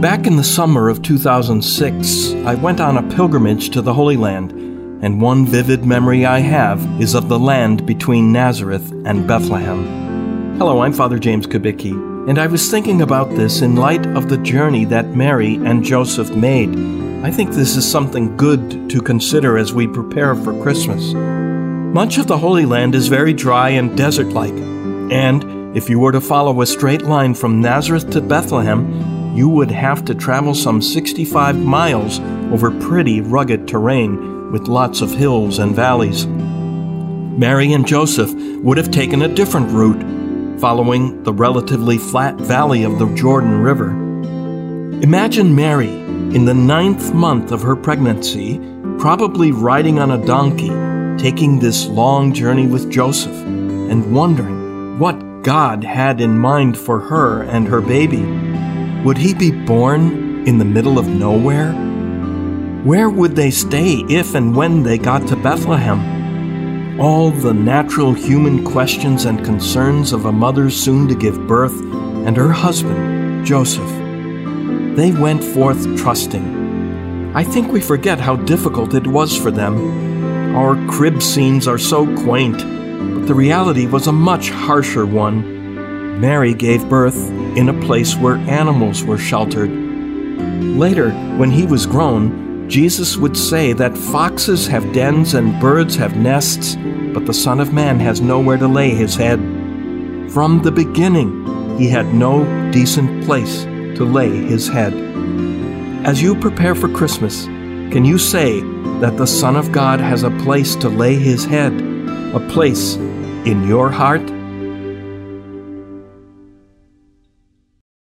Back in the summer of 2006, I went on a pilgrimage to the Holy Land, and one vivid memory I have is of the land between Nazareth and Bethlehem. Hello, I'm Father James Kubicki, and I was thinking about this in light of the journey that Mary and Joseph made. I think this is something good to consider as we prepare for Christmas. Much of the Holy Land is very dry and desert like, and if you were to follow a straight line from Nazareth to Bethlehem, you would have to travel some 65 miles over pretty rugged terrain with lots of hills and valleys. Mary and Joseph would have taken a different route, following the relatively flat valley of the Jordan River. Imagine Mary in the ninth month of her pregnancy, probably riding on a donkey, taking this long journey with Joseph, and wondering what God had in mind for her and her baby. Would he be born in the middle of nowhere? Where would they stay if and when they got to Bethlehem? All the natural human questions and concerns of a mother soon to give birth and her husband, Joseph. They went forth trusting. I think we forget how difficult it was for them. Our crib scenes are so quaint, but the reality was a much harsher one. Mary gave birth in a place where animals were sheltered. Later, when he was grown, Jesus would say that foxes have dens and birds have nests, but the Son of Man has nowhere to lay his head. From the beginning, he had no decent place to lay his head. As you prepare for Christmas, can you say that the Son of God has a place to lay his head, a place in your heart?